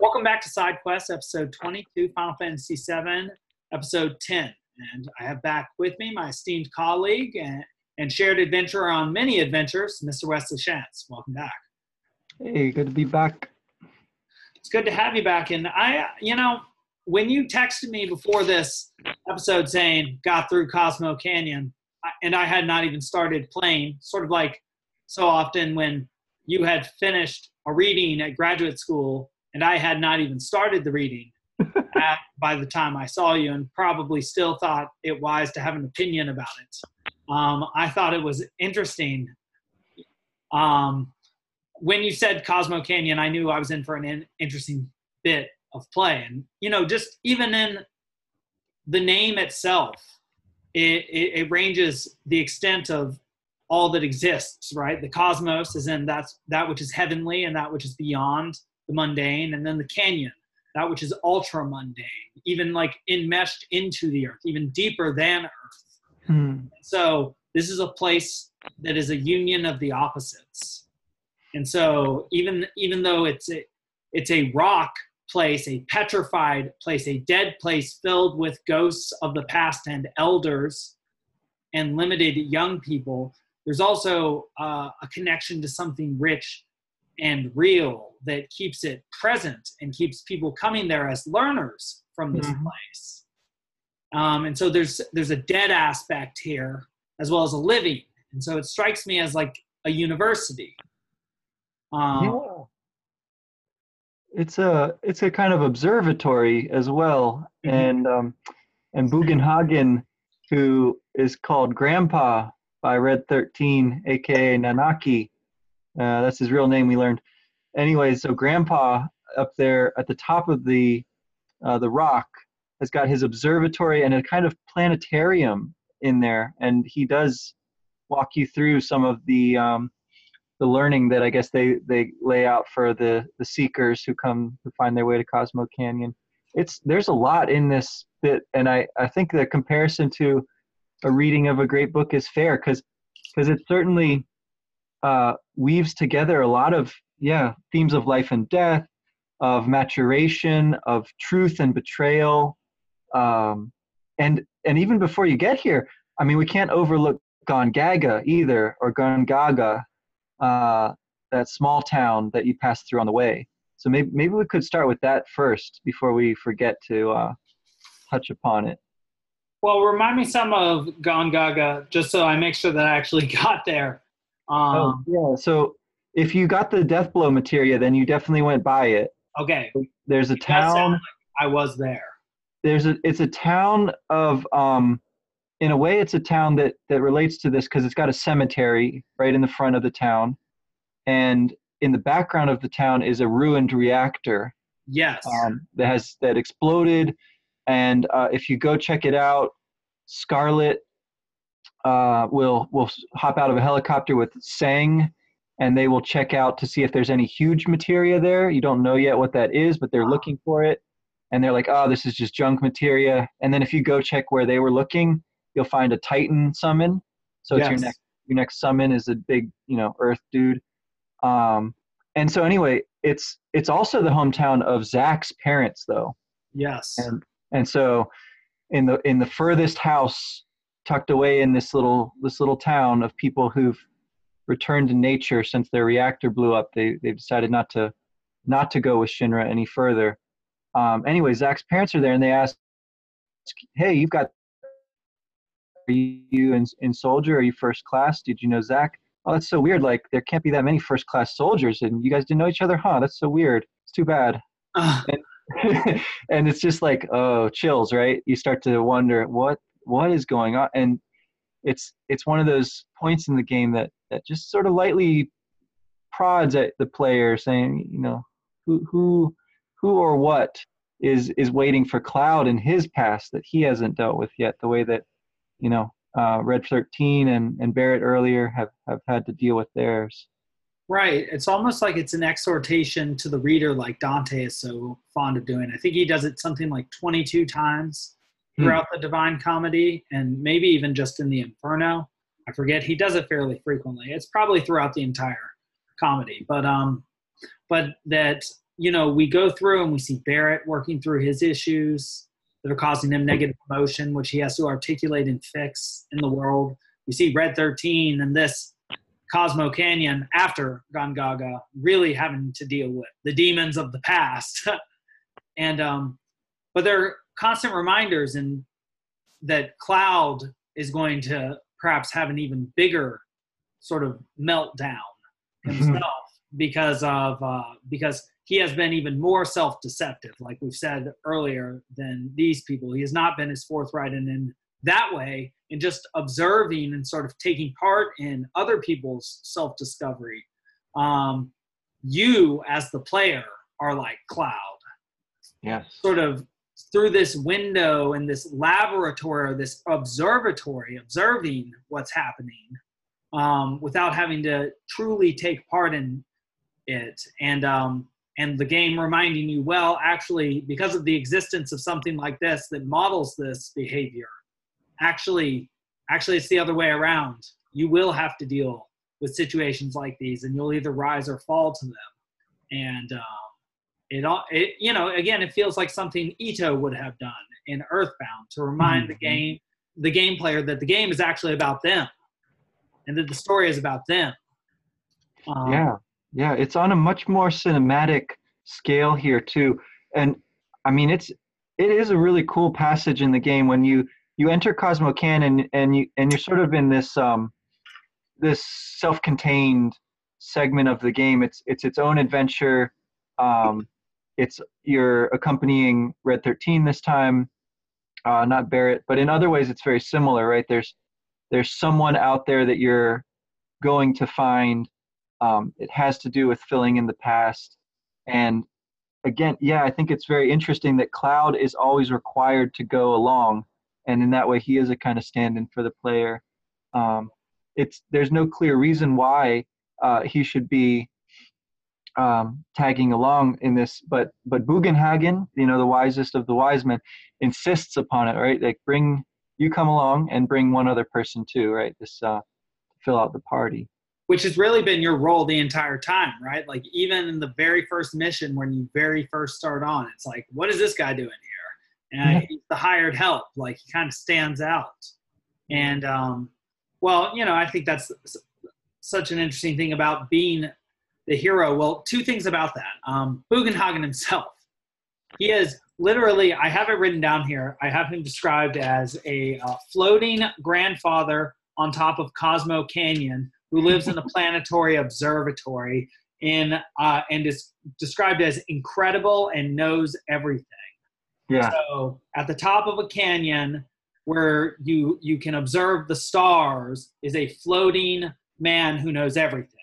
Welcome back to Side Quest, episode 22, Final Fantasy VII, episode 10. And I have back with me my esteemed colleague and, and shared adventurer on many adventures, Mr. Wesley Shantz. Welcome back. Hey, good to be back. It's good to have you back. And I, you know, when you texted me before this episode saying got through Cosmo Canyon, and I had not even started playing, sort of like so often when you had finished a reading at graduate school and I had not even started the reading at, by the time I saw you, and probably still thought it wise to have an opinion about it. Um, I thought it was interesting. Um, when you said Cosmo Canyon, I knew I was in for an in- interesting bit of play, and you know, just even in the name itself, it, it, it ranges the extent of all that exists. Right, the cosmos is in that's that which is heavenly and that which is beyond the mundane, and then the canyon, that which is ultra mundane, even like enmeshed into the earth, even deeper than earth. Hmm. So this is a place that is a union of the opposites. And so even even though it's a, it's a rock place, a petrified place, a dead place filled with ghosts of the past and elders and limited young people, there's also uh, a connection to something rich and real that keeps it present and keeps people coming there as learners from this mm-hmm. place. Um, and so there's there's a dead aspect here as well as a living, and so it strikes me as like a university. Um, yeah. It's a it's a kind of observatory as well, mm-hmm. and um, and Bugenhagen, who is called Grandpa by Red Thirteen, aka Nanaki, uh, that's his real name. We learned. Anyway, so Grandpa up there at the top of the uh, the rock has got his observatory and a kind of planetarium in there, and he does walk you through some of the um, the learning that I guess they they lay out for the the seekers who come to find their way to Cosmo Canyon. It's there's a lot in this bit, and I I think the comparison to a reading of a great book is fair because because it's certainly uh, weaves together a lot of yeah themes of life and death, of maturation, of truth and betrayal, um, and and even before you get here, I mean, we can't overlook Gongaga either, or Gongaga, uh, that small town that you pass through on the way. So maybe maybe we could start with that first before we forget to uh, touch upon it. Well, remind me some of Gongaga, just so I make sure that I actually got there. Um, oh, yeah. So if you got the death blow materia, then you definitely went by it. Okay. There's a town. Like I was there. There's a. It's a town of. Um, in a way, it's a town that that relates to this because it's got a cemetery right in the front of the town, and in the background of the town is a ruined reactor. Yes. Um, that has that exploded, and uh, if you go check it out, Scarlet uh, will will hop out of a helicopter with Tseng, and they will check out to see if there's any huge materia there. You don't know yet what that is, but they're looking for it, and they're like, "Oh, this is just junk materia." And then if you go check where they were looking, you'll find a Titan summon. So yes. it's your next your next summon is a big you know Earth dude. Um, and so anyway, it's it's also the hometown of Zack's parents, though. Yes. And and so in the in the furthest house tucked away in this little this little town of people who've returned to nature since their reactor blew up. They they've decided not to not to go with Shinra any further. Um, anyway, Zack's parents are there, and they ask, "Hey, you've got are you in, in soldier? Are you first class? Did you know Zack? Oh, that's so weird. Like there can't be that many first class soldiers, and you guys didn't know each other, huh? That's so weird. It's too bad." And, and it's just like oh chills right you start to wonder what what is going on? And it's it's one of those points in the game that that just sort of lightly prods at the player saying you know who who who or what is is waiting for cloud in his past that he hasn't dealt with yet the way that you know uh, red 13 and and Barrett earlier have have had to deal with theirs. Right. It's almost like it's an exhortation to the reader like dante is so fond of doing. I think he does it something like 22 times Hmm. throughout the Divine Comedy and maybe even just in the Inferno. I forget. He does it fairly frequently. It's probably throughout the entire comedy, but um, but that you know, we go through and we see Barrett working through his issues that are causing him negative emotion, which he has to articulate and fix in the world. We see Red 13 and this Cosmo Canyon after Gongaga really having to deal with the demons of the past. and um, but they're constant reminders and that Cloud is going to perhaps have an even bigger sort of meltdown mm-hmm. himself because of uh, because he has been even more self-deceptive, like we've said earlier, than these people. He has not been as forthright and in that way, and just observing and sort of taking part in other people's self-discovery. Um, you, as the player, are like Cloud. Yes. Sort of through this window and this laboratory, or this observatory, observing what's happening um, without having to truly take part in it. And um, and the game reminding you, well, actually, because of the existence of something like this that models this behavior, actually, actually, it's the other way around. You will have to deal with situations like these, and you'll either rise or fall to them. And um, it all, it, you know, again, it feels like something Itoi would have done in Earthbound to remind mm-hmm. the game, the game player that the game is actually about them, and that the story is about them. Um, yeah yeah it's on a much more cinematic scale here too and i mean it's it is a really cool passage in the game when you you enter cosmo canyon and you and you're sort of in this um this self-contained segment of the game it's it's its own adventure um it's you're accompanying red 13 this time uh not barrett but in other ways it's very similar right there's there's someone out there that you're going to find um, it has to do with filling in the past. And again, yeah, I think it's very interesting that Cloud is always required to go along, and in that way, he is a kind of stand-in for the player. Um, it's there's no clear reason why uh, he should be um, tagging along in this, but but Bugenhagen, you know, the wisest of the wise men, insists upon it, right? Like bring you come along and bring one other person too, right? This uh, fill out the party which has really been your role the entire time, right? Like even in the very first mission when you very first start on, it's like, what is this guy doing here? And he's the hired help. Like he kind of stands out. And um, well, you know, I think that's such an interesting thing about being the hero. Well, two things about that. Um, Bugenhagen himself, he is literally. I have it written down here. I have him described as a uh, floating grandfather on top of Cosmo Canyon who lives in a planetary observatory in uh, and is described as incredible and knows everything. Yeah. So at the top of a canyon where you you can observe the stars is a floating man who knows everything.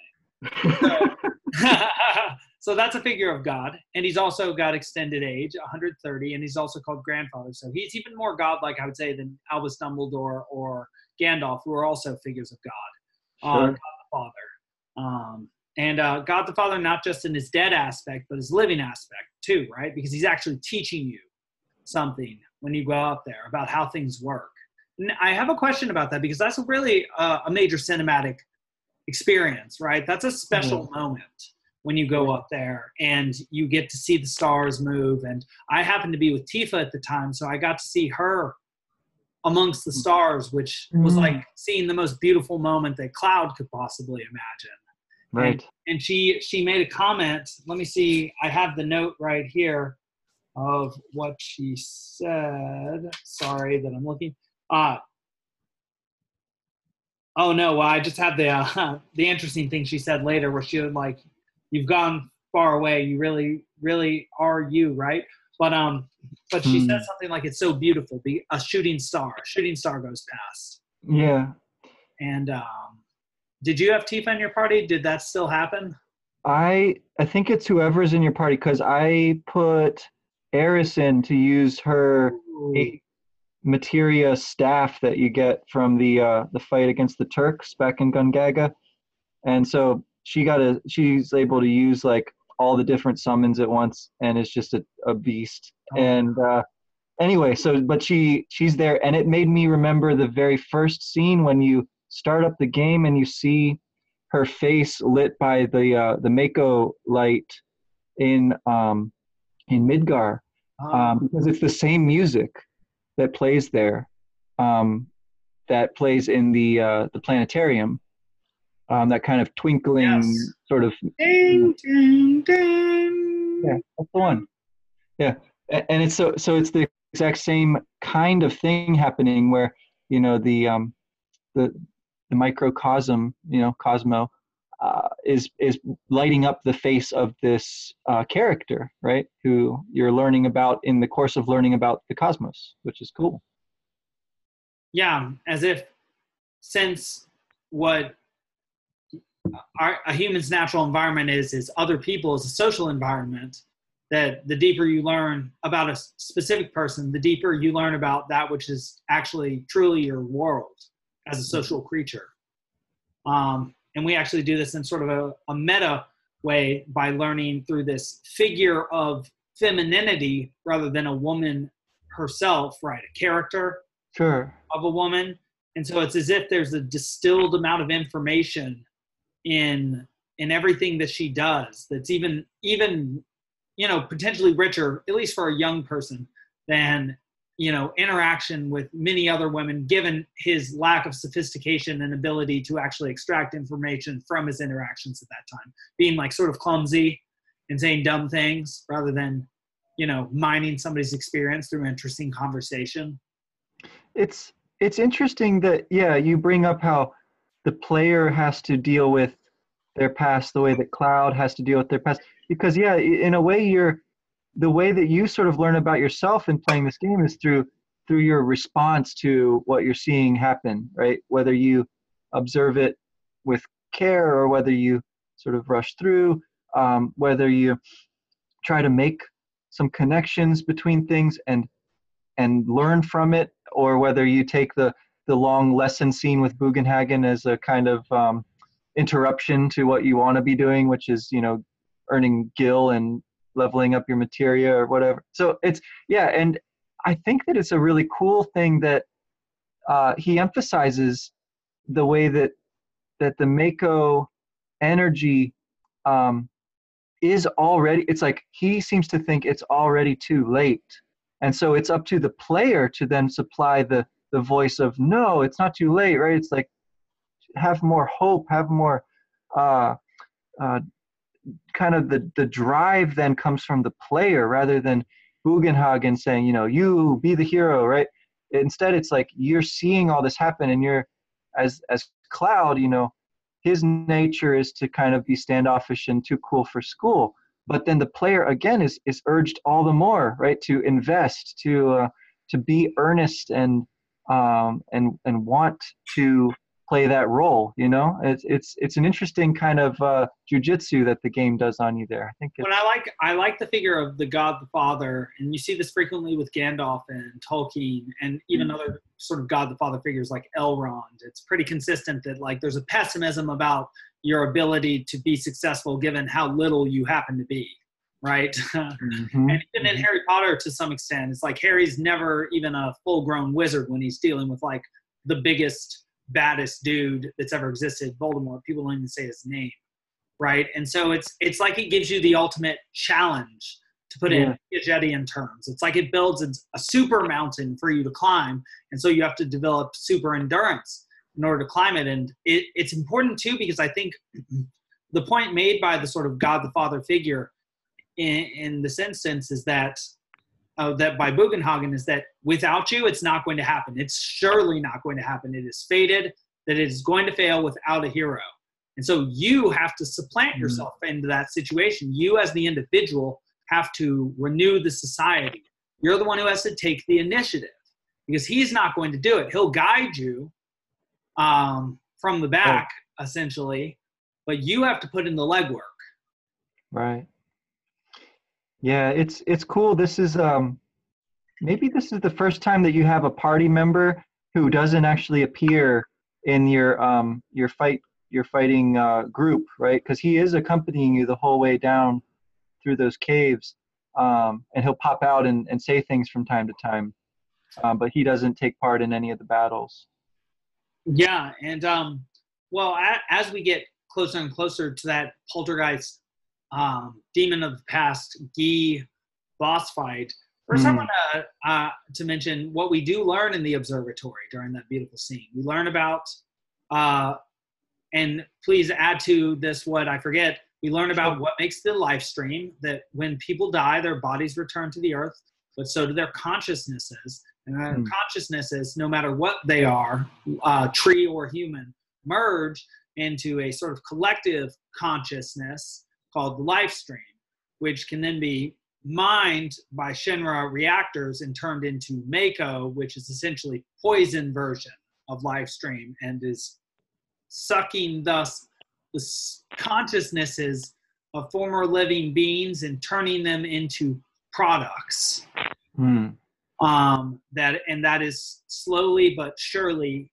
So, so that's a figure of God, and he's also got extended age, 130, and he's also called grandfather. So he's even more godlike, I would say, than Albus Dumbledore or Gandalf, who are also figures of God on God the Father. Um, and uh, God the Father, not just in his dead aspect, but his living aspect too, right? Because he's actually teaching you something when you go out there about how things work. And I have a question about that because that's really uh, a major cinematic experience, right? That's a special mm-hmm. moment when you go up there and you get to see the stars move. And I happened to be with Tifa at the time, so I got to see her amongst the stars, which was mm. like seeing the most beautiful moment that Cloud could possibly imagine. Right. And, and, she she made a comment. Let me see. I have the note right here of what she said. Sorry that I'm looking. Uh Oh no! Well, I just have the uh, the interesting thing she said later, where she was like, "You've gone far away. You really, really are you, right?" But um, but she hmm. said something like, "It's so beautiful." Be a shooting star. A shooting star goes past. Yeah. And um, did you have Tifa in your party? Did that still happen? I I think it's whoever's in your party because I put Aeris in to use her materia staff that you get from the uh, the fight against the Turks back in Gongaga, and so she got a she's able to use like all the different summons at once and it's just a, a beast. Oh. and uh, anyway so but she she's there. And it made me remember the very first scene when you start up the game and you see her face lit by the uh, the mako light in um, in Midgar. Um, because it's the same music that plays there um, that plays in the uh, the planetarium. Um, that kind of twinkling Yes. sort of ding, ding, ding. yeah, that's the one. Yeah, and it's so so it's the exact same kind of thing happening where you know the um the the microcosm you know Cosmo uh, is is lighting up the face of this uh, character right who you're learning about in the course of learning about the cosmos, which is cool. yeah, as if since what our, a human's natural environment is is other people is a social environment that the deeper you learn about a specific person the deeper you learn about that which is actually truly your world as a social creature um, and we actually do this in sort of a, a meta way by learning through this figure of femininity rather than a woman herself right a character Sure. of a woman and so it's as if there's a distilled amount of information in in everything that she does that's even even you know potentially richer at least for a young person than you know interaction with many other women given his lack of sophistication and ability to actually extract information from his interactions at that time. Being like sort of clumsy and saying dumb things rather than you know mining somebody's experience through interesting conversation. It's it's interesting that yeah you bring up how the player has to deal with their past the way that cloud has to deal with their past because yeah in a way you're the way that you sort of learn about yourself in playing this game is through through your response to what you're seeing happen right? Whether you observe it with care or whether you sort of rush through um, whether you try to make some connections between things and and learn from it, or whether you take the the long lesson scene with Bugenhagen as a kind of um, interruption to what you want to be doing, which is you know earning gil and leveling up your materia or whatever. So it's yeah, and I think that it's a really cool thing that uh, he emphasizes the way that that the Mako energy um, is already. It's like he seems to think it's already too late and so it's up to the player to then supply the the voice of no it's not too late right it's like have more hope have more uh, uh, kind of the the drive then comes from the player rather than Bugenhagen saying you know you be the hero right? Instead it's like you're seeing all this happen and you're as as cloud you know his nature is to kind of be standoffish and too cool for school but then the player again is is urged all the more right to invest to uh, to be earnest and um, and and want to play that role you know it's it's it's an interesting kind of uh, jujitsu that the game does on you there i think it's, But I like I like the figure of the God the Father, and you see this frequently with Gandalf and Tolkien, and even other sort of God the Father figures like Elrond. It's pretty consistent that like there's a pessimism about your ability to be successful given how little you happen to be, right? Mhm. and even in Harry Potter to some extent, it's like Harry's never even a full-grown wizard when he's dealing with like the biggest, baddest dude that's ever existed, Voldemort. People don't even say his name, right? And so it's it's like it gives you the ultimate challenge to put Yeah. in Piagetian terms. It's like it builds a, a super mountain for you to climb, and so you have to develop super endurance in order to climb it. And it, it's important too because I think the point made by the sort of God the Father figure in, in this instance is that uh, that by Bugenhagen is that without you, it's not going to happen. It's surely not going to happen. It is fated that it is going to fail without a hero. And so you have to supplant Mhm. yourself into that situation. You, as the individual, have to renew the society. You're the one who has to take the initiative because he's not going to do it. He'll guide you um, from the back, essentially, but you have to put in the legwork. Right. Yeah, it's it's cool. This is um maybe this is the first time that you have a party member who doesn't actually appear in your um your fight your fighting uh, group, right? Because he is accompanying you the whole way down through those caves, um, and he'll pop out and, and say things from time to time, um, but he doesn't take part in any of the battles. Yeah, and um, well, as we get closer and closer to that poltergeist um, demon of the past Guy boss fight. First, mm. I want to uh, to mention what we do learn in the observatory during that beautiful scene. We learn about, uh, and please add to this what I forget. We learn about what makes the life stream. That when people die, their bodies return to the earth, but so do their consciousnesses. And their mm. consciousnesses, no matter what they are, uh, tree or human, merge into a sort of collective consciousness called the life stream, which can then be mined by Shinra reactors and turned into Mako, which is essentially poison version of life stream and is sucking thus the consciousnesses of former living beings and turning them into products. Mm. Um, that and that is slowly but surely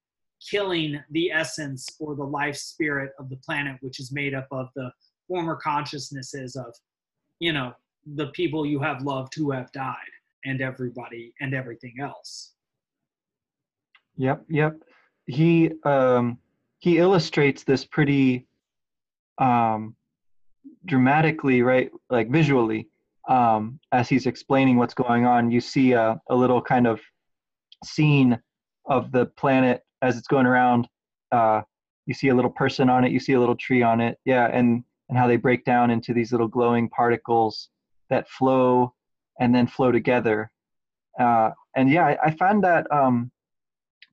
killing the essence or the life spirit of the planet, which is made up of the former consciousnesses of, you know, the people you have loved who have died and everybody and everything else. Yep, yep. He um he illustrates this pretty um dramatically, right? Like visually. Um as he's explaining what's going on, you see a, a little kind of scene of the planet as it's going around. Uh you see a little person on it, you see a little tree on it. Yeah, and and how they break down into these little glowing particles that flow and then flow together. Uh, and yeah, I, I found that um,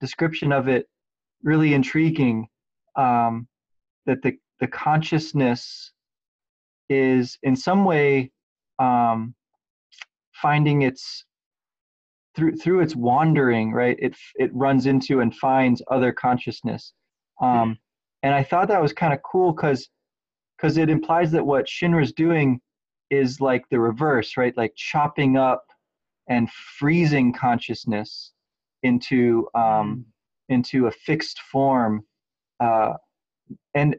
description of it really intriguing. Um, that the the consciousness is in some way um, finding its through through its wandering right it it runs into and finds other consciousness um, and i thought that was kind of cool because because it implies that what Shinra's doing is like the reverse, right? Like chopping up and freezing consciousness into um, mm. into a fixed form, uh, and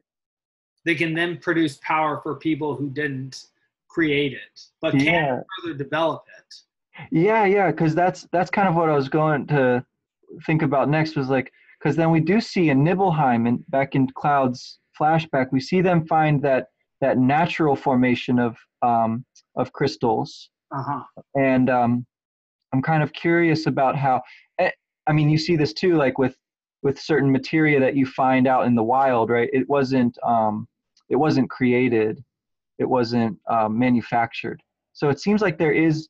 they can then produce power for people who didn't create it, but can yeah. further develop it. Yeah, yeah, because that's that's kind of what I was going to think about next was like because then we do see in Nibelheim and back in Cloud's flashback, we see them find that that natural formation of um, of crystals, uh-huh. and um, I'm kind of curious about how. Eh, I mean, you see this too, like with with certain materia that you find out in the wild, right? It wasn't um, it wasn't created, it wasn't um, manufactured. So it seems like there is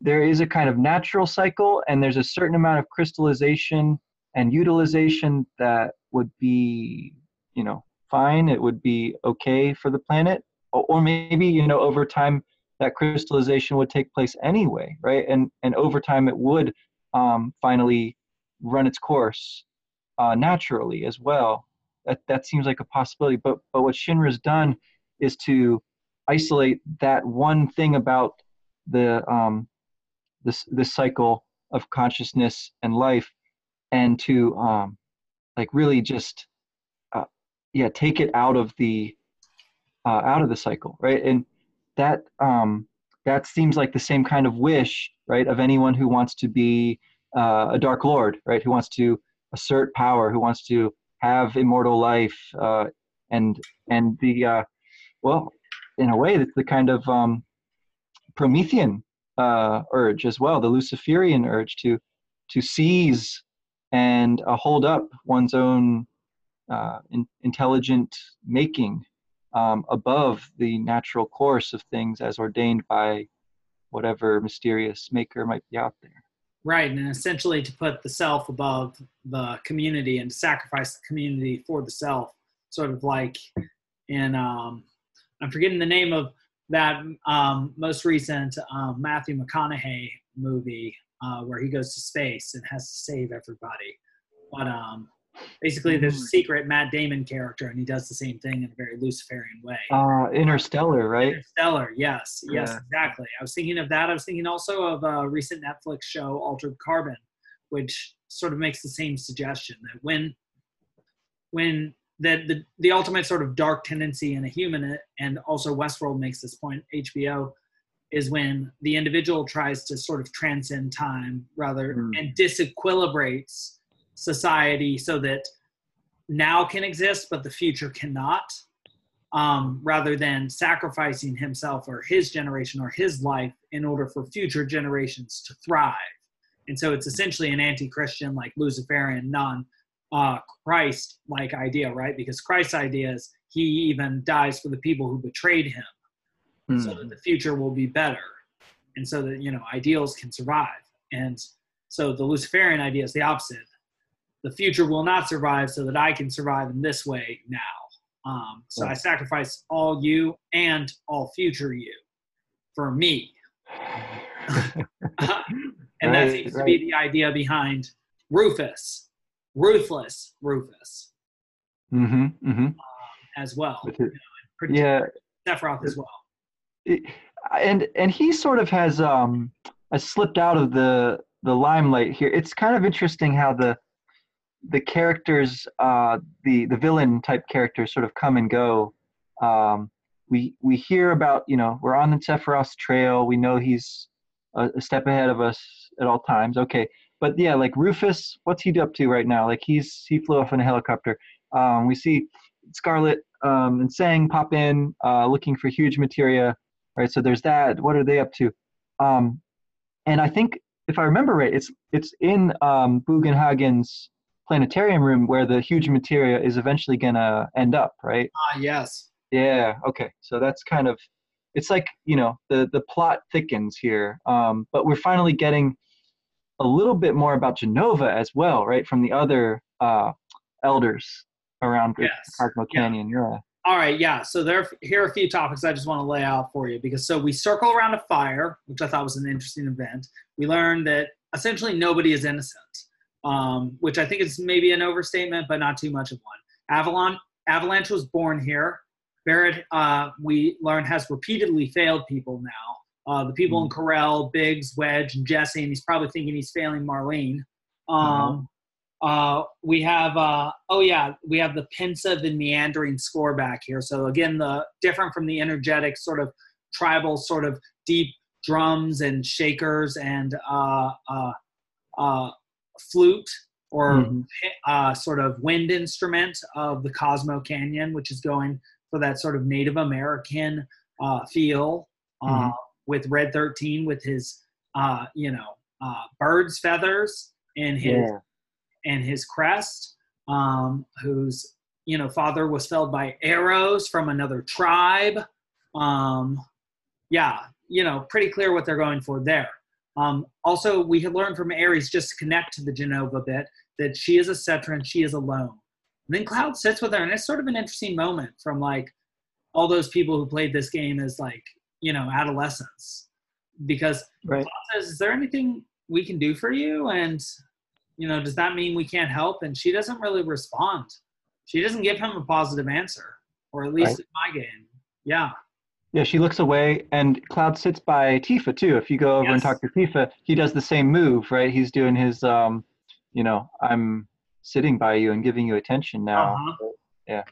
there is a kind of natural cycle, and there's a certain amount of crystallization and utilization that would be, you know, fine, it would be okay for the planet, or, or maybe you know over time that crystallization would take place anyway, right? And and over time it would um, finally run its course uh, naturally as well. That that seems like a possibility. But but what Shinra's done is to isolate that one thing about the um, this this cycle of consciousness and life, and to um, like really just yeah take it out of the uh, out of the cycle right? And that um that seems like the same kind of wish right of anyone who wants to be uh, a dark lord right? Who wants to assert power who wants to have immortal life uh, and and the uh, well in a way that's the kind of um, promethean uh, urge as well the luciferian urge to to seize and uh, hold up one's own uh, in, intelligent making um, above the natural course of things as ordained by whatever mysterious maker might be out there. Right, and essentially to put the self above the community and to sacrifice the community for the self, sort of like in um, I'm forgetting the name of that um, most recent um, Matthew McConaughey movie uh, where he goes to space and has to save everybody. But um, Basically, there's a hmm. secret Matt Damon character, and he does the same thing in a very Luciferian way. Uh, Interstellar, right? Interstellar, yes, yes, yeah. exactly. I was thinking of that. I was thinking also of a recent Netflix show, Altered Carbon, which sort of makes the same suggestion that when, when that the, the ultimate sort of dark tendency in a human, and also Westworld makes this point, HBO, is when the individual tries to sort of transcend time rather mm. and disequilibrates society so that now can exist but the future cannot um, rather than sacrificing himself or his generation or his life in order for future generations to thrive. And so it's essentially an anti-Christian, like Luciferian, non uh, Christ like idea, right? Because Christ's idea is he even dies for the people who betrayed him mm. so that the future will be better and so that you know ideals can survive and so the luciferian idea is the opposite the future will not survive so that i can survive in this way now um, so i sacrifice all you and all future you for me and right, that seems right. to be the idea behind rufus ruthless rufus mm-hmm, mm-hmm. Um, as well you know, yeah sephiroth as well and and he sort of has um has slipped out of the the limelight here. It's kind of interesting how the the characters, uh, the the villain type characters, sort of come and go. Um, we we hear about you know we're on the Sephiroth's trail. We know he's a, a, step ahead of us at all times. Okay, but yeah, like Rufus, what's he up to right now? Like he's he flew off in a helicopter. Um, we see Scarlet um, and Tseng pop in, uh, looking for huge materia right? So there's that. What are they up to? Um, and I think if I remember right, it's it's in um, Bugenhagen's planetarium room where the huge materia is eventually gonna end up, right? Ah, uh, yes. Yeah. Okay. So that's kind of it's like you know the the plot thickens here, um, but we're finally getting a little bit more about Jenova as well, right? From the other uh, elders around yes. Canyon. Yeah. yeah. All right, yeah. So there, here are a few topics I just want to lay out for you because so we circle around a fire, which I thought was an interesting event. We learned that essentially nobody is innocent, um, which I think is maybe an overstatement, but not too much of one. Avalon, Avalanche was born here. Barrett, uh, we learned, has repeatedly failed people now. Uh, the people mm-hmm. in Corel, Biggs, Wedge, and Jesse, and he's probably thinking he's failing Marlene. Um, mm-hmm. Uh, we have, uh, oh yeah, we have the pensive and meandering score back here. So again, the different from the energetic sort of tribal sort of deep drums and shakers and uh, uh, uh flute or mm-hmm. Uh, sort of wind instrument of the Cosmo Canyon, which is going for that sort of Native American feel mm-hmm. with Red 13 with his, you know, bird's feathers and his yeah and his crest, um, whose you know father was felled by arrows from another tribe. Um, yeah, you know, pretty clear what they're going for there. Um, also, we had learned from Aeris, just to connect to the Jenova bit that she is a Cetra and she is alone. And then Cloud sits with her, and it's sort of an interesting moment from like all those people who played this game as like you know adolescents, because right. Cloud says, "Is there anything we can do for you?" And you know, does that mean we can't help? And she doesn't really respond. She doesn't give him a positive answer, or at least right. in my game. Yeah. Yeah, she looks away, and Cloud sits by Tifa too. If you go over yes. and talk to Tifa, he does the same move, right? He's doing his, um, you know, I'm sitting by you and giving you attention now. Uh-huh. Yeah.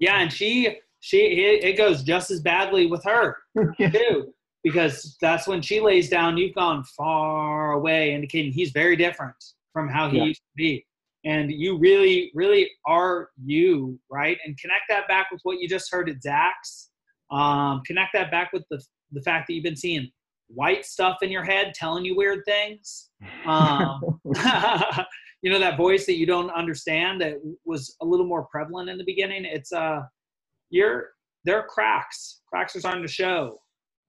Yeah, and she, she, it goes just as badly with her yeah. too, because that's when she lays down. You've gone far away, indicating he's very different from how he yeah. used to be. And you really, really are you, right? And connect that back with what you just heard at Zack's. Um, connect that back with the, the fact that you've been seeing white stuff in your head telling you weird things. Um, you know, that voice that you don't understand that was a little more prevalent in the beginning. It's, uh, you're, there are cracks. Cracks are starting to show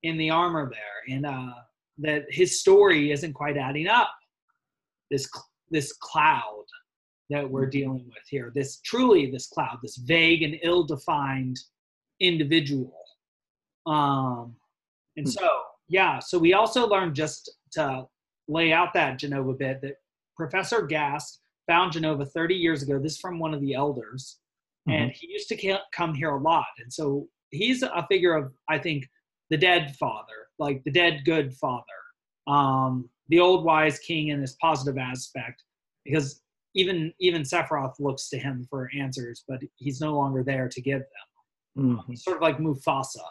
in the armor there. And, uh, that his story isn't quite adding up. This this cloud that we're dealing with here this truly this cloud this vague and ill-defined individual um and hmm. so yeah so we also learned just to lay out that Jenova bit that professor gast found Jenova 30 years ago this is from one of the elders mm-hmm. and he used to come here a lot and so he's a figure of i think the dead father like the dead good father um the old wise king in this positive aspect because even even Sephiroth looks to him for answers, but he's no longer there to give them. Mm-hmm. He's sort of like Mufasa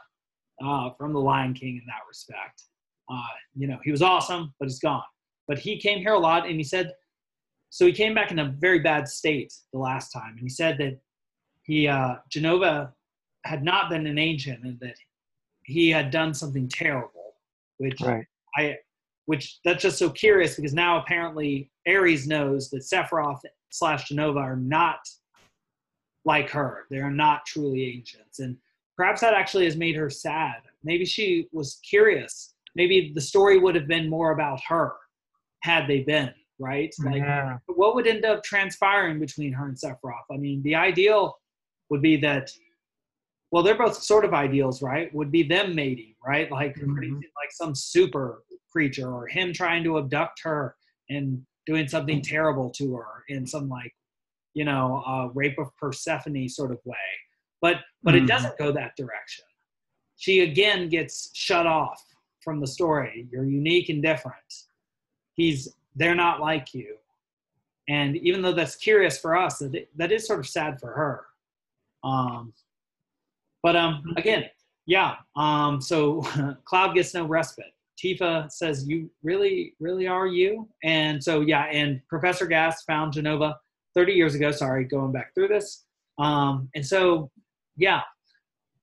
uh, from The Lion King in that respect. Uh, you know, he was awesome, but he's gone. But he came here a lot, and he said, so he came back in a very bad state the last time, and he said that he uh, Jenova had not been an ancient and that he had done something terrible, which Right. I, which that's just so curious because now apparently Aeris knows that Sephiroth slash Jenova are not like her. They are not truly ancients, and perhaps that actually has made her sad. Maybe she was curious. Maybe the story would have been more about her had they been right. Like, yeah. what would end up transpiring between her and Sephiroth? I mean, the ideal would be that. Well, they're both sort of ideals, right? Would be them mating, right? Like Mhm. like some super creature, or him trying to abduct her and doing something terrible to her in some like, you know, uh, rape of Persephone sort of way. But but it Mhm. doesn't go that direction. She again gets shut off from the story. You're unique and different. He's they're not like you. And even though that's curious for us, that, that is sort of sad for her. Um, but um, again, yeah. Um, so Cloud gets no respite. Tifa says, "You really, really are you." And so yeah, and Professor Gas found Jenova 30 years ago. Sorry, going back through this. Um, and so yeah,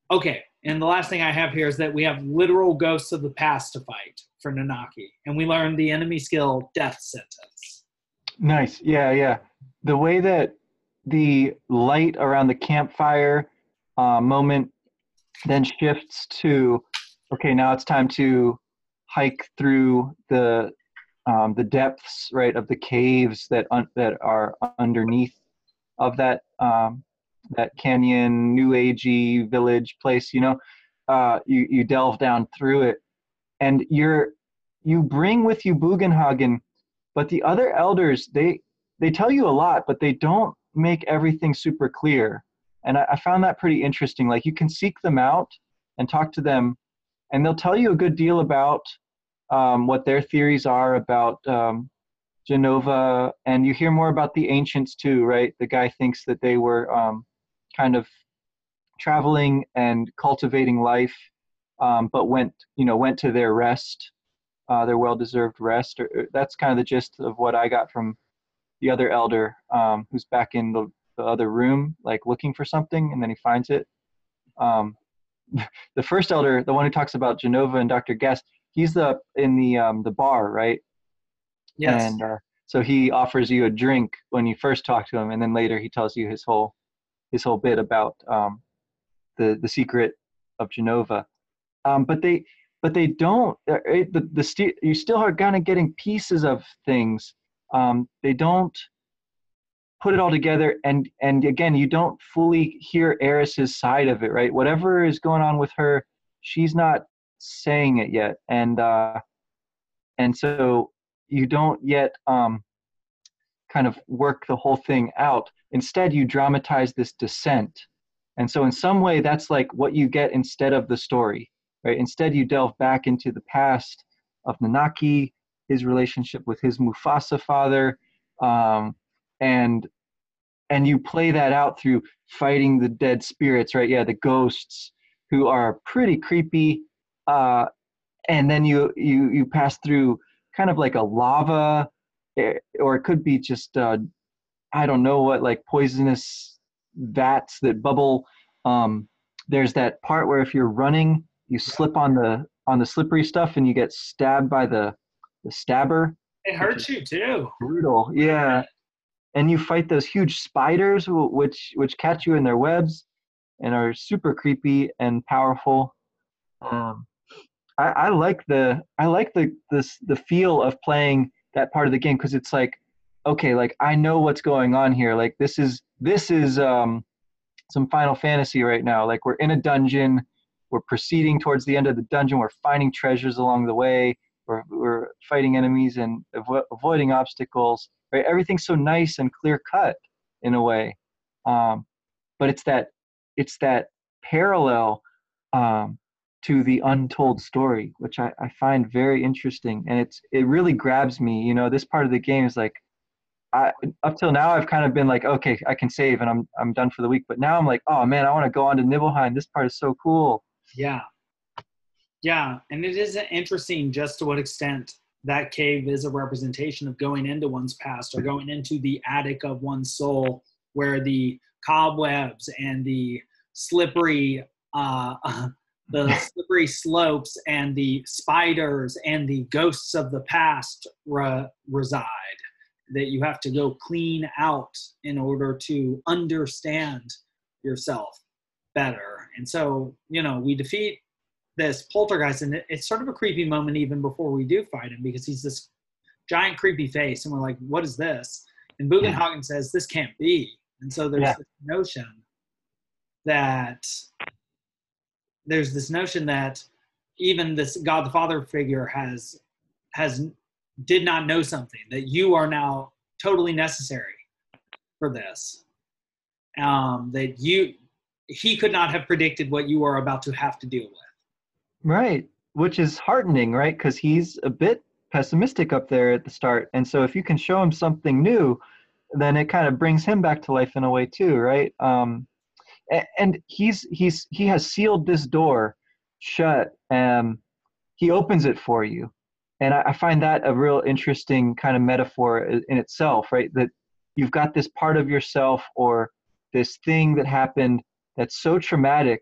okay. And the last thing I have here is that we have literal ghosts of the past to fight for Nanaki, and we learned the enemy skill Death Sentence. Nice. Yeah, yeah. The way that the light around the campfire uh, moment then shifts to, okay, now it's time to hike through the um, the depths, right, of the caves that un- that are underneath of that um, that canyon, new agey village place. You know, uh, you you delve down through it, and you're you bring with you Bugenhagen but the other elders they they tell you a lot but they don't make everything super clear. And I, I, found that pretty interesting. Like you can seek them out and talk to them and they'll tell you a good deal about um, what their theories are about um, jenova. And you hear more about the ancients too right? The guy thinks that they were um, kind of traveling and cultivating life um, but went you know went to their rest uh, their well-deserved rest. Or, or, that's kind of the gist of what I got from the other elder, um, who's back in the, the, other room, like looking for something, and then he finds it. Um, the first elder, the one who talks about Jenova and Dr. Guest, he's the in the um, the bar, right? Yes. And uh, so he offers you a drink when you first talk to him, and then later he tells you his whole his whole bit about um, the the secret of Jenova. Um, but they but they don't the, the, the st- you still are kind of getting pieces of things. Um, they don't put it all together and and again you don't fully hear aeris's side of it right? Whatever is going on with her she's not saying it yet. And uh and so you don't yet um kind of work the whole thing out instead you dramatize this descent and so in some way that's like what you get instead of the story right? Instead, you delve back into the past of Nanaki, his relationship with his Mufasa father, um, and and you play that out through fighting the dead spirits, right? Yeah, the ghosts who are pretty creepy, uh, and then you you you pass through kind of like a lava, eh, or it could be just uh, I don't know what like poisonous vats that bubble. Um, there's that part where if you're running you slip on the on the slippery stuff and you get stabbed by the the stabber. It hurts you too. Brutal, yeah. And you fight those huge spiders, which which catch you in their webs, and are super creepy and powerful. Um, I, I like the I like the this the feel of playing that part of the game because it's like, okay, like I know what's going on here. Like this is this is um, some Final Fantasy right now. Like we're in a dungeon we're proceeding towards the end of the dungeon. We're finding treasures along the way. We're, we're fighting enemies and avo- avoiding obstacles. Right? Everything's so nice and clear cut in a way. Um, but it's that it's that parallel um, to the untold story, which I, I find very interesting, and it's it really grabs me. You know, this part of the game is like I, up till now I've kind of been like, okay, I can save and I'm I'm done for the week. But now I'm like, oh man, I want to go on to Nibelheim. This part is so cool. Yeah. Yeah. And it is interesting just to what extent that cave is a representation of going into one's past or going into the attic of one's soul where the cobwebs and the slippery uh, the slippery slopes and the spiders and the ghosts of the past re- reside that you have to go clean out in order to understand yourself better. And so, you know, we defeat this poltergeist, and it's sort of a creepy moment even before we do fight him because he's this giant creepy face, and we're like, what is this? And Bugenhagen yeah. says, this can't be. And so there's yeah. this notion that there's this notion that even this God the Father figure has has did not know something that you are now totally necessary for this. Um, that you he could not have predicted what you are about to have to deal with. Right, which is heartening, right? Because he's a bit pessimistic up there at the start, and so if you can show him something new, then it kind of brings him back to life in a way too, right? Um, and he's he's he has sealed this door shut. and he opens it for you, and I, I find that a real interesting kind of metaphor in itself, right? That you've got this part of yourself or this thing that happened that's so traumatic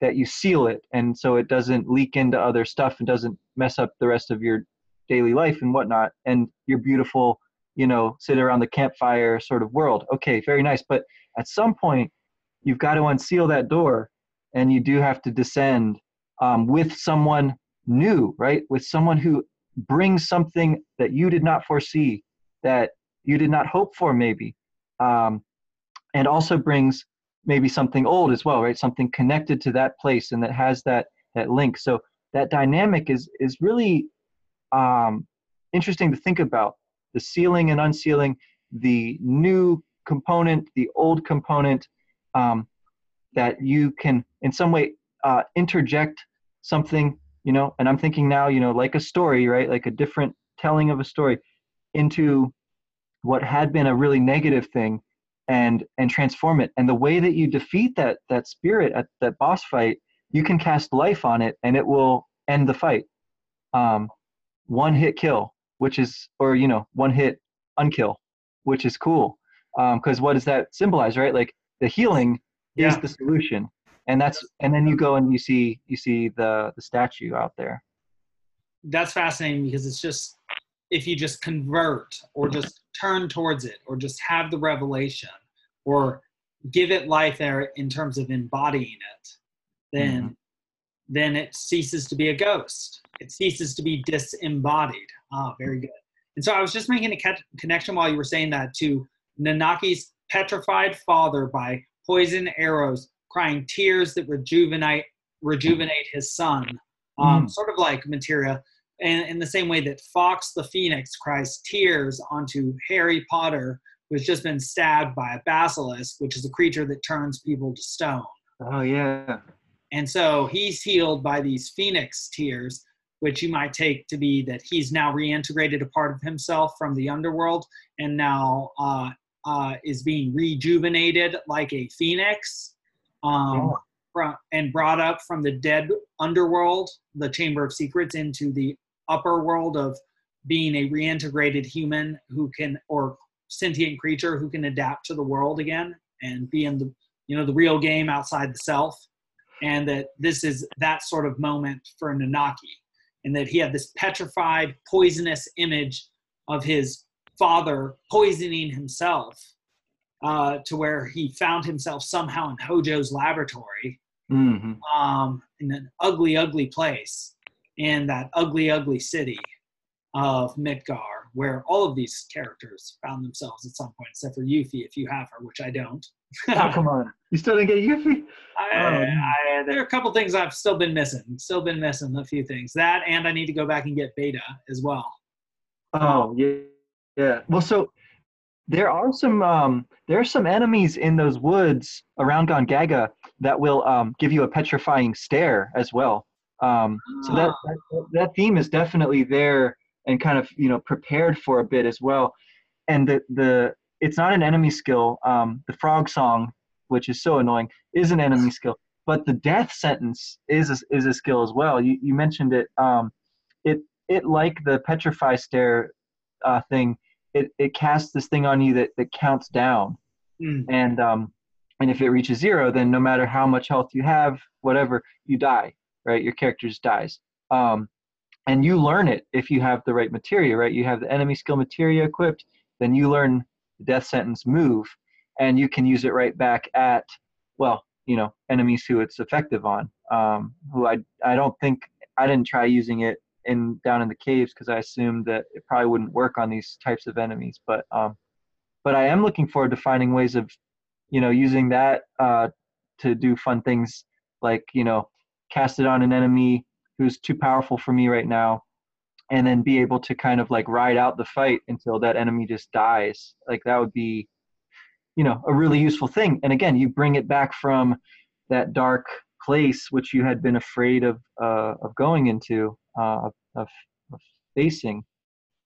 that you seal it and so it doesn't leak into other stuff and doesn't mess up the rest of your daily life and whatnot and your beautiful you know sit around the campfire sort of world okay very nice but at some point you've got to unseal that door and you do have to descend um, with someone new right with someone who brings something that you did not foresee that you did not hope for maybe um, and also brings maybe something old as well, right? Something connected to that place and that has that that link. So that dynamic is is really um, interesting to think about. The sealing and unsealing, the new component, the old component, um, that you can in some way uh, interject something, you know. And I'm thinking now, you know, like a story, right? Like a different telling of a story into what had been a really negative thing and and transform it and the way that you defeat that that spirit at that boss fight you can cast life on it and it will end the fight um, one hit kill which is or you know one hit unkill which is cool because um, what does that symbolize right like the healing yeah. is the solution and that's and then you go and you see you see the the statue out there that's fascinating because it's just if you just convert or just turn towards it or just have the revelation or give it life there in terms of embodying it, then mm-hmm. then it ceases to be a ghost. It ceases to be disembodied. Ah, very good. And so I was just making a connection while you were saying that to Nanaki's petrified father by poison arrows, crying tears that rejuvenate rejuvenate his son. Um, mm. Sort of like materia and in the same way that Fawkes the Phoenix cries tears onto Harry Potter, who's just been stabbed by a basilisk, which is a creature that turns people to stone. Oh, yeah. And so he's healed by these phoenix tears, which you might take to be that he's now reintegrated a part of himself from the underworld and now uh, uh, is being rejuvenated like a phoenix. Um, oh. from, and brought up from the dead underworld, the Chamber of Secrets, into the upper world of being a reintegrated human who can or sentient creature who can adapt to the world again and be in the you know the real game outside the self and that this is that sort of moment for nanaki and that he had this petrified poisonous image of his father poisoning himself uh, to where he found himself somehow in hojo's laboratory mm-hmm. um, in an ugly ugly place in that ugly, ugly city of Midgar, where all of these characters found themselves at some point, except for Yuffie, if you have her, which I don't. oh, come on. You still didn't get Yuffie? I, oh. I, there are a couple things I've still been missing. Still been missing a few things. That, and I need to go back and get Beta as well. Oh, yeah. Yeah. Well, so there are some um, there are some enemies in those woods around Gongaga that will um, give you a petrifying stare as well. Um, so that, ah. that, that theme is definitely there and kind of you know prepared for a bit as well. And the the it's not an enemy skill. Um, the frog song, which is so annoying, is an enemy skill. But the death sentence is a, is a skill as well. You you mentioned it. Um, it it like the petrify stare uh, thing. It it casts this thing on you that that counts down, mm. and um, and if it reaches zero, then no matter how much health you have, whatever, you die, right? Your character just dies. Um, and you learn it if you have the right materia, right? You have the enemy skill materia equipped, then you learn the death sentence move, and you can use it right back at, well, you know, enemies who it's effective on. Um, who I I don't think I didn't try using it in down in the caves because I assumed that it probably wouldn't work on these types of enemies. But um, but I am looking forward to finding ways of, you know, using that uh, to do fun things like you know, cast it on an enemy who's too powerful for me right now, and then be able to kind of like ride out the fight until that enemy just dies. Like that would be, you know, a really useful thing. And again, you bring it back from that dark place which you had been afraid of uh, of going into uh, of, of facing.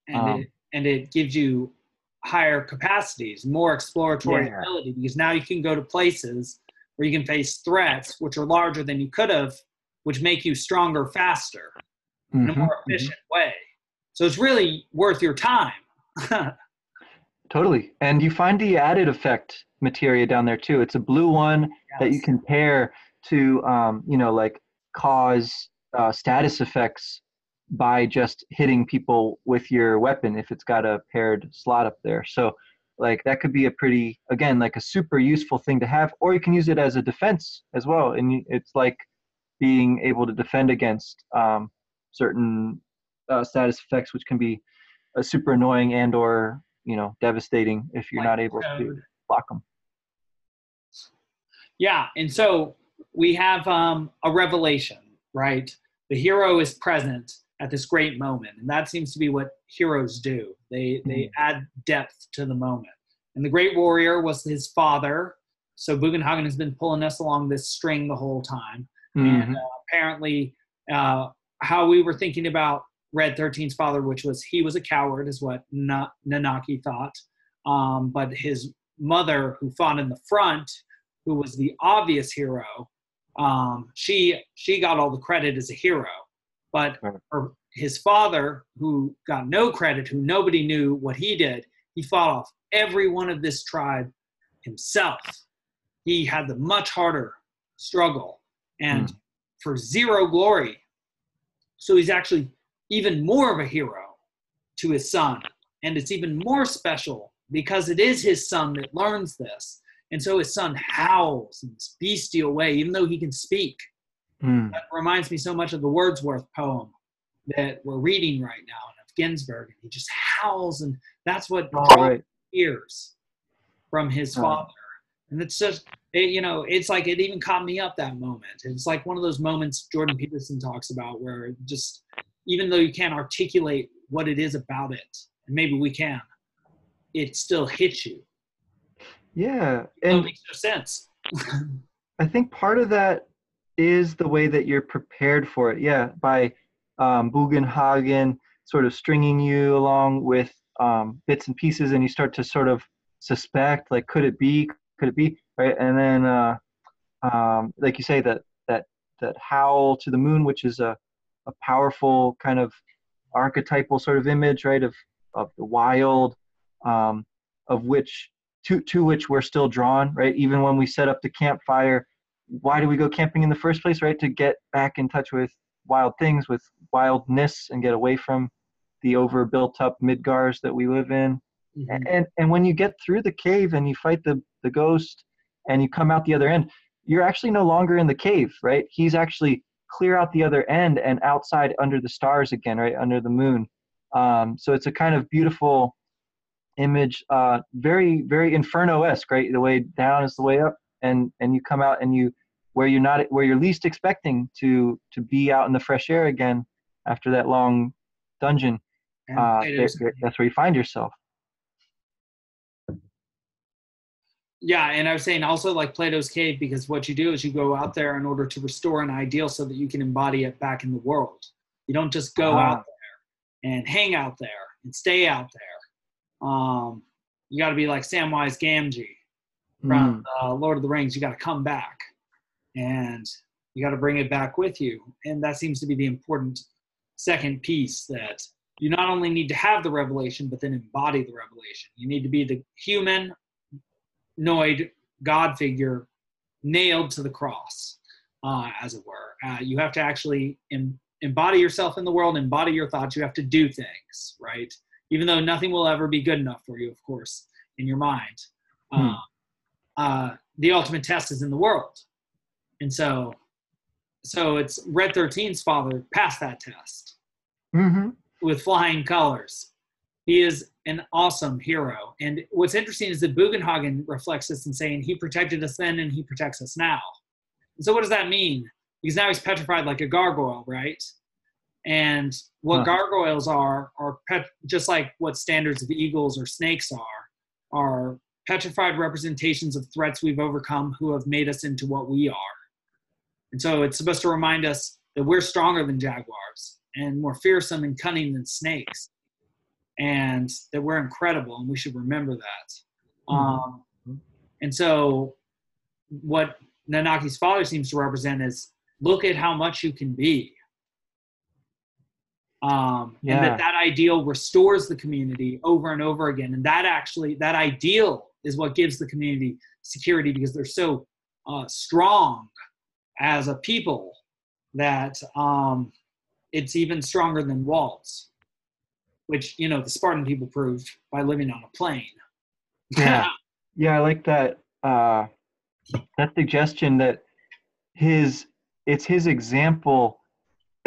And um, it, and it gives you higher capacities, more exploratory yeah. ability because now you can go to places where you can face threats which are larger than you could have, which make you stronger faster mm-hmm, in a mm-hmm, more mm-hmm. efficient mm-hmm. way. So it's really worth your time. totally. And you find the added effect materia down there too. It's a blue one yes. that you can pair to, um, you know, like cause uh, status effects by just hitting people with your weapon if it's got a paired slot up there. So like that could be a pretty again like a super useful thing to have or you can use it as a defense as well and it's like being able to defend against um, certain uh, status effects which can be uh, super annoying and or you know devastating if you're like not able to block them yeah and so we have um, a revelation right? The hero is present at this great moment. And that seems to be what heroes do. They mm-hmm. they add depth to the moment. And the great warrior was his father. So bugenhagen has been pulling us along this string the whole time. Mm-hmm. and uh, apparently uh, how we were thinking about red 13's father which was he was a coward is what Na- nanaki thought. Um, but his mother who fought in the front who was the obvious hero um, she she got all the credit as a hero but her, his father, who got no credit, who nobody knew what he did, he fought off every one of this tribe himself. He had the much harder struggle and mm. for zero glory. So he's actually even more of a hero to his son. And it's even more special because it is his son that learns this. And so his son howls in this bestial way, even though he can speak. Mm. That reminds me so much of the Wordsworth poem that we're reading right now of Ginsberg. And he just howls, and that's what oh, right. hears from his oh. father. And it's just, it, you know, it's like it even caught me up that moment. It's like one of those moments Jordan Peterson talks about where just, even though you can't articulate what it is about it, and maybe we can, it still hits you. Yeah, and it makes no sense. I think part of that is the way that you're prepared for it. Yeah, by um, Bugenhagen sort of stringing you along with um, bits and pieces, and you start to sort of suspect, like, could it be? Could it be? Right? And then, uh, um, like you say, that that that howl to the moon, which is a a powerful kind of archetypal sort of image, right, of of the wild, um, of which to to which we're still drawn, right? Even when we set up the campfire, why do we go camping in the first place, right? To get back in touch with wild things, with wildness, and get away from the over built up Midgars that we live in. Mm-hmm. And and when you get through the cave and you fight the the ghost and you come out the other end, you're actually no longer in the cave, right? He's actually clear out the other end and outside under the stars again, right under the moon. Um, so it's a kind of beautiful image, uh, very very Inferno esque, right? The way down is the way up, and and you come out and you where you're not where you're least expecting to to be out in the fresh air again after that long dungeon uh, that's where you find yourself. Yeah and i was saying also like plato's cave because what you do is you go out there in order to restore an ideal so that you can embody it back in the world. You don't just go uh-huh. out there and hang out there and stay out there. Um, you got to be like samwise gamgee from mm. uh, lord of the rings. You got to come back and you got to bring it back with you. And that seems to be the important second piece that you not only need to have the revelation, but then embody the revelation. You need to be the human noid God figure nailed to the cross, uh, as it were. Uh, you have to actually em- embody yourself in the world, embody your thoughts. You have to do things, right? Even though nothing will ever be good enough for you, of course, in your mind. Hmm. Uh, uh, the ultimate test is in the world, and so, so it's Red 13's father passed that test Mm-hmm. with flying colors. He is an awesome hero. And what's interesting is that Bugenhagen reflects this in saying he protected us then and he protects us now. And so what does that mean? Because now he's petrified like a gargoyle, right? And what Huh. gargoyles are are pet, just like what standards of eagles or snakes are, are petrified representations of threats we've overcome who have made us into what we are. And so it's supposed to remind us that we're stronger than jaguars and more fearsome and cunning than snakes, and that we're incredible, and we should remember that. Um, and so, what Nanaki's father seems to represent is look at how much you can be. Um, and that that ideal restores the community over and over again. And that actually, that ideal is what gives the community security because they're so uh, strong as a people that um, it's even stronger than walls, which, you know, the Spartan people proved by living on a plain. Yeah. Yeah, I like that. Uh, that suggestion that his it's his example,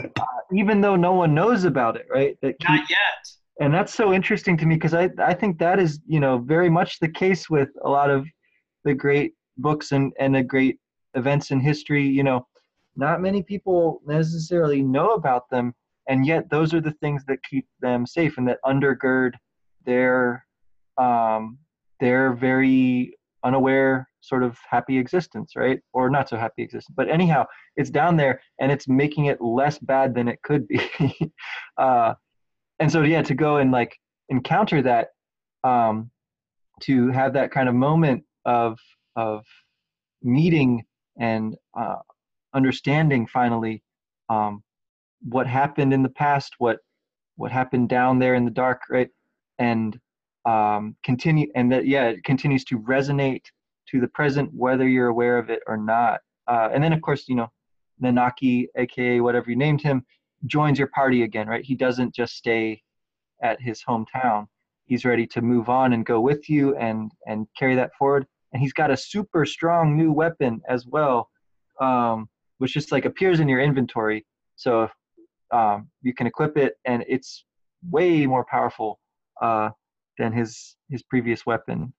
uh, even though no one knows about it, right? That keep, Not yet. and that's so interesting to me because I I think that is you know very much the case with a lot of the great books and and the great events in history. You know, not many people necessarily know about them, and yet those are the things that keep them safe and that undergird their um, their very unaware sort of happy existence, right? Or not so happy existence. But anyhow, it's down there and it's making it less bad than it could be. uh, and so yeah, to go and like encounter that, um, to have that kind of moment of of meeting and uh, understanding finally um, what happened in the past, what what happened down there in the dark, right? And um, continue and that yeah, it continues to resonate to the present whether you're aware of it or not. Uh, and then of course, you know, Nanaki, aka whatever you named him, joins your party again, right? He doesn't just stay at his hometown. He's ready to move on and go with you and and carry that forward. And he's got a super strong new weapon as well, um, which just like appears in your inventory. So um, you can equip it, and it's way more powerful uh, than his his previous weapon.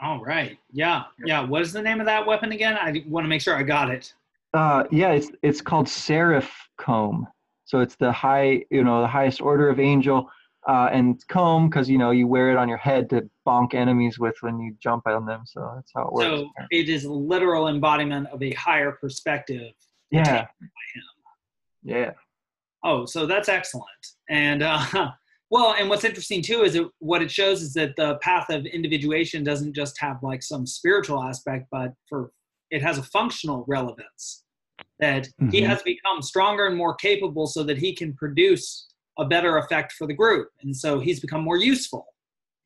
All right. Yeah. Yeah. What is the name of that weapon again? I want to make sure I got it. Uh, yeah, it's it's called Seraph Comb. So it's the high, you know, the highest order of angel, uh, and comb because you know you wear it on your head to bonk enemies with when you jump on them. So that's how it works. So it is literal embodiment of a higher perspective. yeah, yeah, Oh, so that's excellent. And uh, well, and what's interesting too is that what it shows is that the path of individuation doesn't just have like some spiritual aspect, but for it has a functional relevance. That he Mhm. has become stronger and more capable, so that he can produce a better effect for the group, and so he's become more useful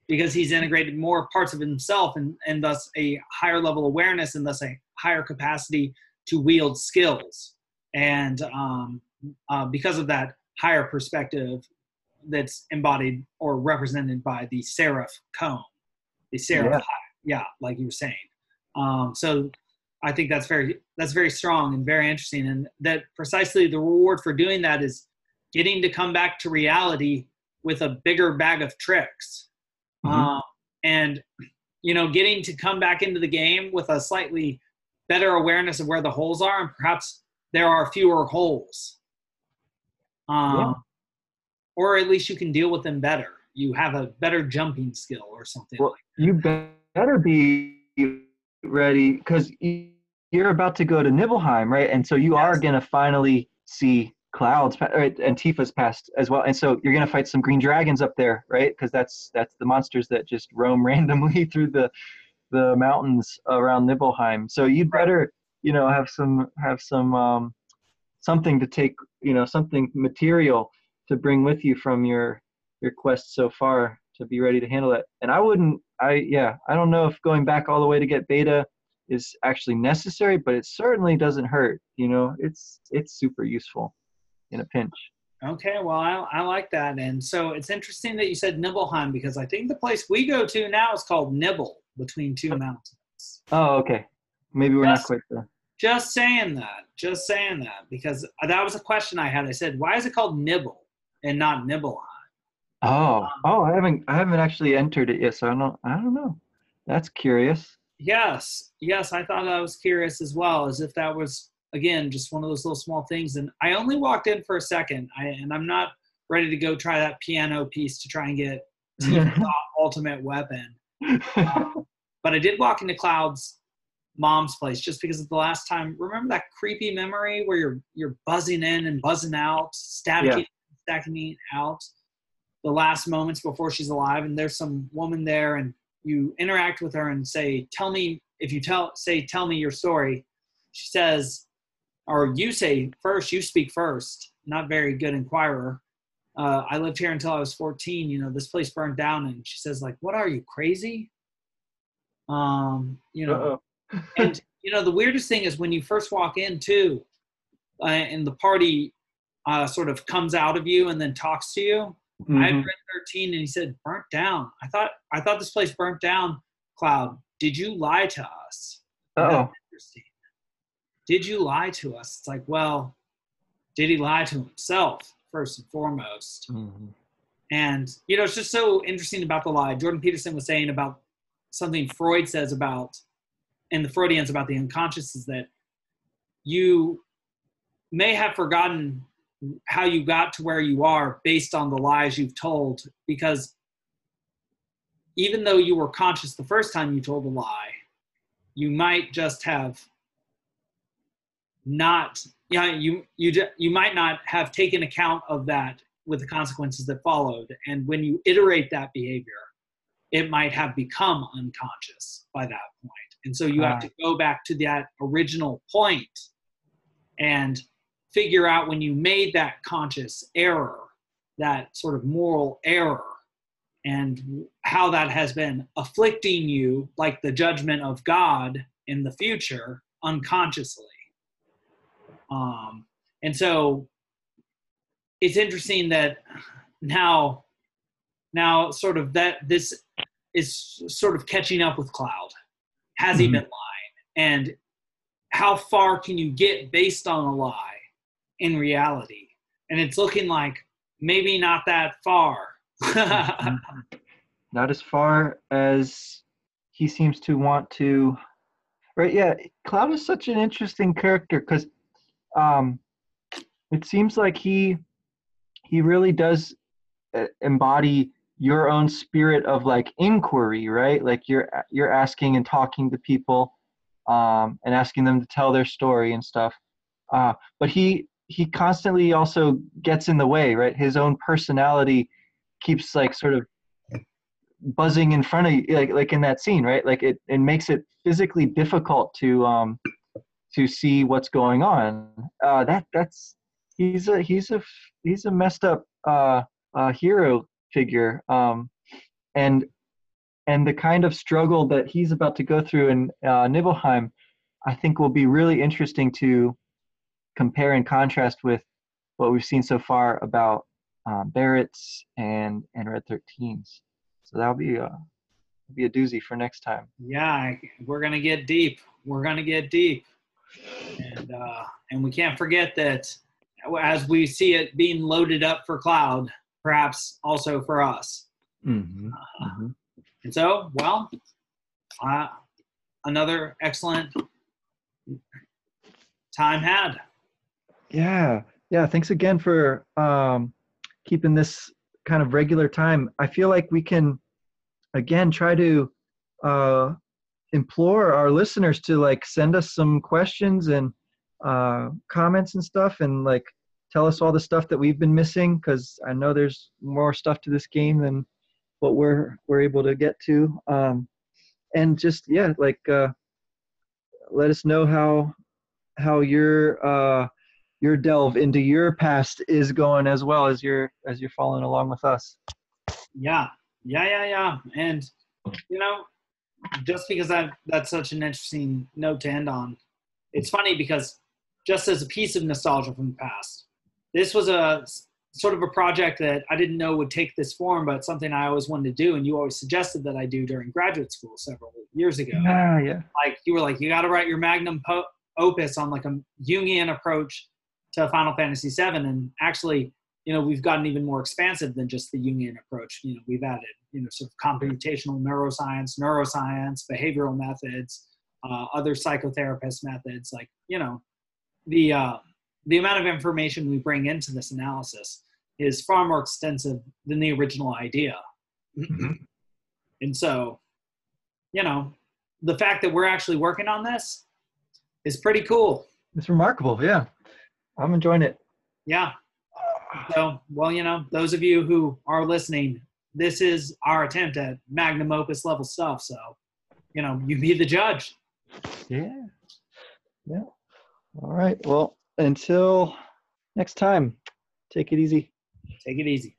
because he's integrated more parts of himself and, and thus a higher level awareness and thus a higher capacity to wield skills. And um, uh, because of that higher perspective that's embodied or represented by the seraph comb, the seraph, Yeah. yeah, like you were saying. Um, so I think that's very that's very strong and very interesting, and that precisely the reward for doing that is getting to come back to reality with a bigger bag of tricks, Mhm. um, and you know, getting to come back into the game with a slightly better awareness of where the holes are, and perhaps there are fewer holes. Um, Yeah. Or at least you can deal with them better. You have a better jumping skill or something. Well, like you better be ready because you're about to go to Nibelheim, right? And so you are gonna finally see Cloud's, right? And Tifa's past as well, and so you're gonna fight some green dragons up there, right? Because that's that's the monsters that just roam randomly through the the mountains around Nibelheim. So you'd better, you know, have some have some um, something to take, you know, something material to bring with you from your your quest so far to be ready to handle it. And I wouldn't I yeah, I don't know if going back all the way to get beta is actually necessary, but it certainly doesn't hurt. You know, it's it's super useful in a pinch. Okay, well, I, I like that. And so it's interesting that you said Nibelheim because I think the place we go to now is called Nibble between two oh. mountains. Oh, okay. Maybe we're Yes. not quite there. Just saying that. Just saying that because that was a question I had. I said, why is it called Nibble and not Nibelheim? Oh, um, oh, I haven't I haven't actually entered it yet, so I don't I don't know. That's curious. Yes, yes, I thought I was curious as well, as if that was again just one of those little small things. And I only walked in for a second, I, and I'm not ready to go try that piano piece to try and get ultimate weapon. Um, but I did walk into Cloud's mom's place just because of the last time. Remember that creepy memory where you're you're buzzing in and buzzing out, stacking, stacking out the last moments before she's alive, and there's some woman there, and you interact with her and say, "Tell me if you tell say tell me your story." She says, or you say first. You speak first. Not very good inquirer. Uh, I lived here until I was 14. You know, this place burned down, and she says, like, "What are you crazy?" Um, you know, and you know the weirdest thing is when you first walk in too uh, and the party uh, sort of comes out of you and then talks to you i had Mhm. Red 13 and he said burnt down i thought i thought this place burnt down cloud did you lie to us Uh-oh. interesting. Did you lie to us it's like well did he lie to himself first and foremost Mhm. and you know, it's just so interesting about the lie. Jordan Peterson was saying about something Freud says about, and the Freudians about the unconscious is that you may have forgotten how you got to where you are based on the lies you've told, because even though you were conscious the first time you told a lie, you might just have not yeah you you ju- you might not have taken account of that with the consequences that followed. And when you iterate that behavior it might have become unconscious by that point. And so you have Ah. to go back to that original point and figure out when you made that conscious error that sort of moral error and how that has been afflicting you like the judgment of god in the future unconsciously um, and so it's interesting that now now sort of that this is sort of catching up with cloud has he Mhm. been lying and how far can you get based on a lie in reality and it's looking like maybe not that far Not as far as he seems to want to. Right? Yeah. Cloud is such an interesting character because um, it seems like he he really does uh, embody your own spirit of like inquiry, right? Like you're you're asking and talking to people um, and asking them to tell their story and stuff. Uh, but he he constantly also gets in the way, right? His own personality keeps like sort of buzzing in front of you like like in that scene right like it, it makes it physically difficult to um to see what's going on uh that that's he's a he's a he's a messed up uh uh hero figure um and and the kind of struggle that he's about to go through in uh, Nibelheim, I think will be really interesting to compare and contrast with what we've seen so far about um, Barrett's and and Red 13s. So that'll be a be a doozy for next time. yeah we're gonna get deep we're gonna get deep and uh and we can't forget that as we see it being loaded up for cloud perhaps also for us Mm-hmm. and so well uh, another excellent time had Yeah, yeah. Thanks again for um, keeping this kind of regular time. I feel like we can again try to uh, implore our listeners to like send us some questions and uh, comments and stuff, and like tell us all the stuff that we've been missing because I know there's more stuff to this game than what we're we're able to get to. Um, and just yeah, like uh, let us know how how your uh, your delve into your past is going as well as you're as you're following along with us. Yeah, yeah, yeah, yeah. And you know, just because that that's such an interesting note to end on. It's funny because just as a piece of nostalgia from the past, this was a sort of a project that I didn't know would take this form, but something I always wanted to do, and you always suggested that I do during graduate school several years ago. Ah, yeah. Like you were like, you got to write your magnum po- opus on like a Jungian approach to Final Fantasy VII, and actually, you know, we've gotten even more expansive than just the Jungian approach. You know, we've added, you know, sort of computational neuroscience, neuroscience, behavioral methods, uh, other psychotherapist methods, like you know, the uh, the amount of information we bring into this analysis is far more extensive than the original idea. Mhm. And so, you know, the fact that we're actually working on this is pretty cool. It's remarkable. Yeah. I'm enjoying it. Yeah. So, well, you know, those of you who are listening, this is our attempt at magnum opus level stuff. So, you know, you be the judge. Yeah. Yeah. All right. Well, until next time, take it easy. Take it easy.